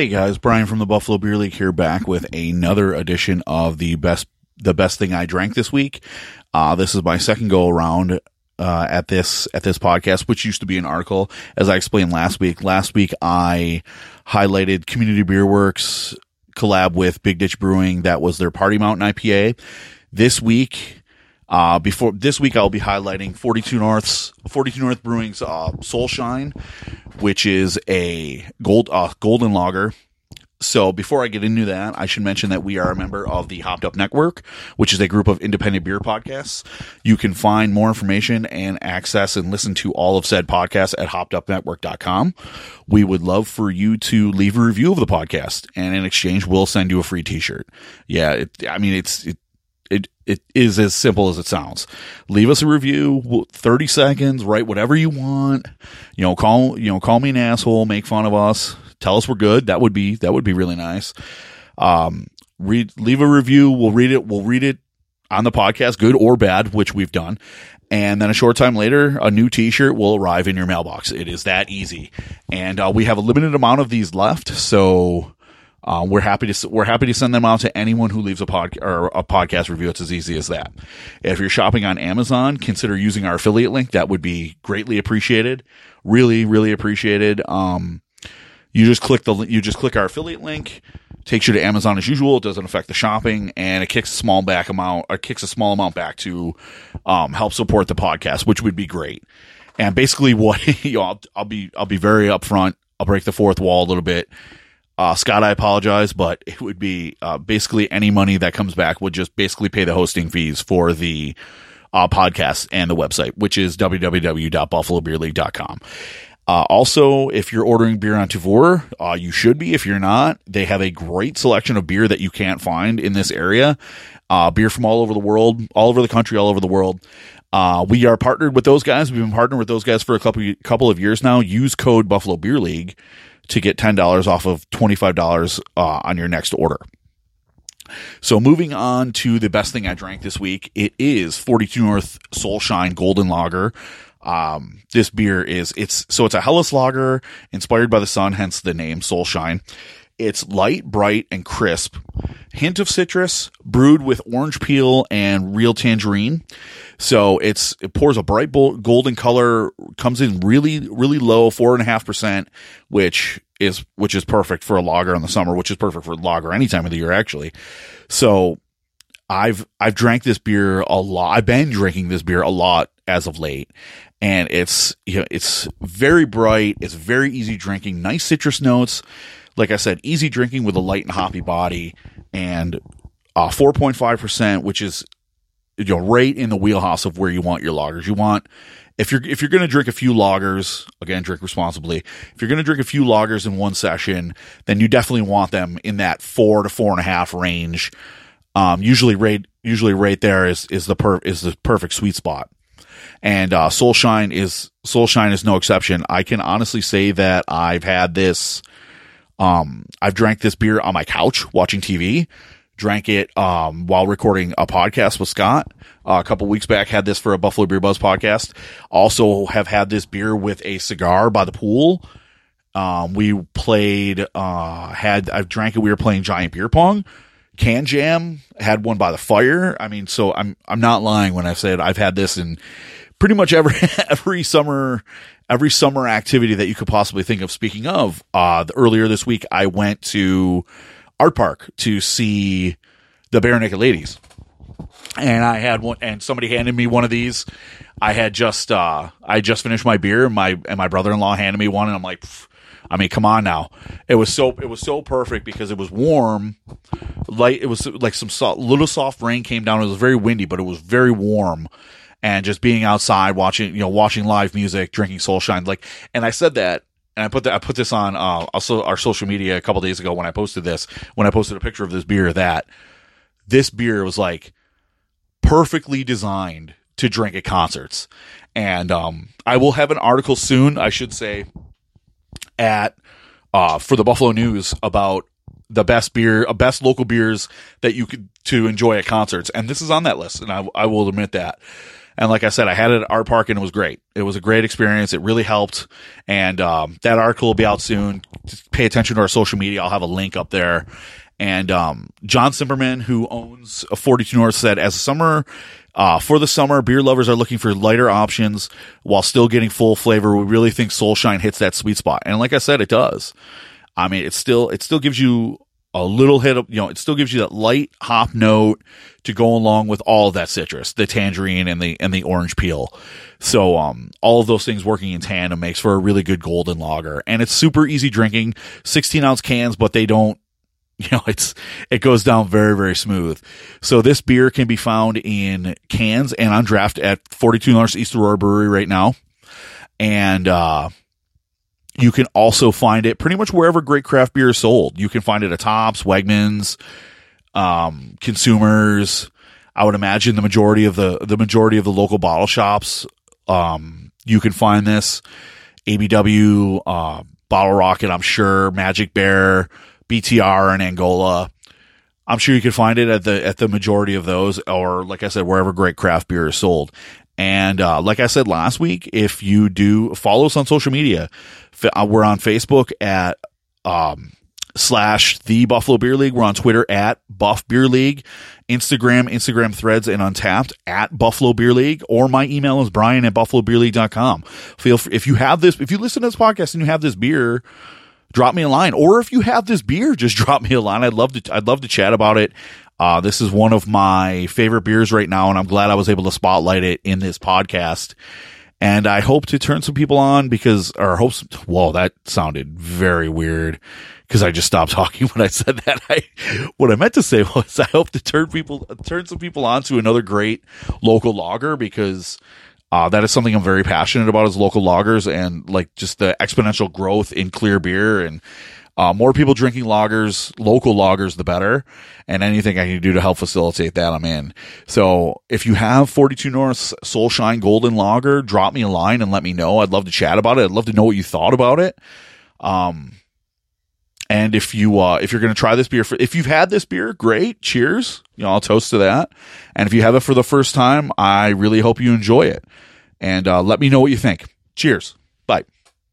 Hey guys, Brian from the Buffalo Beer League here back with another edition of the best the best thing I drank this week. Uh, this is my second go around uh, at this at this podcast, which used to be an article, as I explained last week. Last week I highlighted Community Beer Works collab with Big Ditch Brewing. That was their Party Mountain IPA. This week, uh, before this week, I'll be highlighting 42 North's 42 North Brewing's uh, Solshine, which is a gold uh, golden lager. So before I get into that, I should mention that we are a member of the Hopped Up Network, which is a group of independent beer podcasts. You can find more information and access and listen to all of said podcasts at hoppedupnetwork.com. We would love for you to leave a review of the podcast and in exchange, we'll send you a free t-shirt. Yeah. It, I mean, it's, it, it, is as simple as it sounds. Leave us a review, 30 seconds, write whatever you want. You know, call, you know, call me an asshole, make fun of us, tell us we're good. That would be, that would be really nice. Um, read, leave a review. We'll read it. We'll read it on the podcast, good or bad, which we've done. And then a short time later, a new t-shirt will arrive in your mailbox. It is that easy. And, uh, we have a limited amount of these left. So, uh, we're happy to we're happy to send them out to anyone who leaves a pod or a podcast review. It's as easy as that. If you're shopping on Amazon, consider using our affiliate link. That would be greatly appreciated. Really, really appreciated. Um, you just click the you just click our affiliate link, takes you to Amazon as usual. It doesn't affect the shopping, and it kicks a small back amount or kicks a small amount back to um, help support the podcast, which would be great. And basically, what you know, I'll, I'll be I'll be very upfront. I'll break the fourth wall a little bit. Uh, Scott, I apologize, but it would be uh, basically any money that comes back would just basically pay the hosting fees for the uh, podcast and the website, which is www.buffalobeerleague.com. Uh, also, if you're ordering beer on Tavour, uh, you should be. If you're not, they have a great selection of beer that you can't find in this area. Uh, beer from all over the world, all over the country, all over the world. Uh, we are partnered with those guys. We've been partnered with those guys for a couple couple of years now. Use code Buffalo Beer League to get ten dollars off of twenty five dollars uh, on your next order. So moving on to the best thing I drank this week, it is 42 North Solshine Golden Lager. Um, this beer is it's so it's a Helles lager inspired by the sun, hence the name Solshine. It's light, bright, and crisp. Hint of citrus, brewed with orange peel and real tangerine. So it's it pours a bright golden color, comes in really really low, four and a half percent, which is which is perfect for a lager in the summer, which is perfect for lager any time of the year actually. So I've I've drank this beer a lot. I've been drinking this beer a lot as of late, and it's you know it's very bright. It's very easy drinking. Nice citrus notes. Like I said, easy drinking with a light and hoppy body, and uh, four point five percent, which is you know right in the wheelhouse of where you want your lagers. You want if you're if you're going to drink a few lagers, again, drink responsibly. If you're going to drink a few lagers in one session, then you definitely want them in that four to four and a half range um, usually right, usually right there is, is the per, is the perfect sweet spot. And, uh, Solshine is, Solshine is no exception. I can honestly say that I've had this, um, I've drank this beer on my couch watching TV, drank it, um, while recording a podcast with Scott. Uh, a couple weeks back, had this for a Buffalo Beer Buzz podcast. Also have had this beer with a cigar by the pool. Um, we played, uh, had, I've drank it. We were playing giant beer pong KanJam had one by the fire. I mean, so I'm I'm not lying when I said I've had this in pretty much every every summer every summer activity that you could possibly think of. Speaking of, uh, earlier this week I went to Artpark to see the Barenaked Ladies, and I had one, and somebody handed me one of these. I had just uh, I just finished my beer, and my and my brother in law handed me one, and I'm like. I mean, come on now. It was so it was so perfect because it was warm, light. It was like some soft, little soft rain came down. It was very windy, but it was very warm. And just being outside, watching you know watching live music, drinking Solshine, like. And I said that, and I put that I put this on uh, also our social media a couple days ago when I posted this when I posted a picture of this beer that this beer was like perfectly designed to drink at concerts. And um, I will have an article soon, I should say, at uh, for the Buffalo News about the best beer, uh, best local beers that you could to enjoy at concerts, and this is on that list, and I, I will admit that. And like I said, I had it at Artpark and it was great. It was a great experience. It really helped. And um, that article will be out soon. Just pay attention to our social media. I'll have a link up there. And um, John Cimperman, who owns a 42 North, said as summer uh, for the summer, beer lovers are looking for lighter options while still getting full flavor. We really think Solshine hits that sweet spot, and like I said, it does. I mean, it still it still gives you a little hit of you know it still gives you that light hop note to go along with all that citrus, the tangerine and the and the orange peel. So um all of those things working in tandem makes for a really good golden lager, and it's super easy drinking. 16 ounce cans, but they don't you know, it's, it goes down very, very smooth. So this beer can be found in cans and on draft at 42 North East Aurora Brewery right now. And, uh, you can also find it pretty much wherever great craft beer is sold. You can find it at Tops, Wegmans, um, consumers. I would imagine the majority of the, the majority of the local bottle shops, um, you can find this ABW, uh, Bottle Rocket, I'm sure, Magic Bear, BTR in Angola. I'm sure you can find it at the at the majority of those, or like I said, wherever great craft beer is sold. And uh, like I said last week, if you do follow us on social media, uh, we're on Facebook at um, slash the Buffalo Beer League. We're on Twitter at Buff Beer League, Instagram, Instagram threads, and Untappd at Buffalo Beer League. Or my email is Brian at BuffaloBeerLeague.com. Feel free, if you have this, if you listen to this podcast and you have this beer drop me a line. Or if you have this beer, just drop me a line. I'd love to, I'd love to chat about it. Uh, this is one of my favorite beers right now, and I'm glad I was able to spotlight it in this podcast. And I hope to turn some people on because, or hopes, whoa, that sounded very weird because I just stopped talking when I said that. I, what I meant to say was I hope to turn people, turn some people on to another great local lager because uh, that is something I'm very passionate about as local lagers and like just the exponential growth in clear beer and uh, more people drinking lagers, local lagers, the better. And anything I can do to help facilitate that, I'm in. So if you have 42 North Solshine Golden Lager, drop me a line and let me know. I'd love to chat about it. I'd love to know what you thought about it. Um, and if you uh, if you're going to try this beer, for, if you've had this beer, great, cheers. You know, I'll toast to that. And if you have it for the first time, I really hope you enjoy it. And uh, let me know what you think. Cheers. Bye.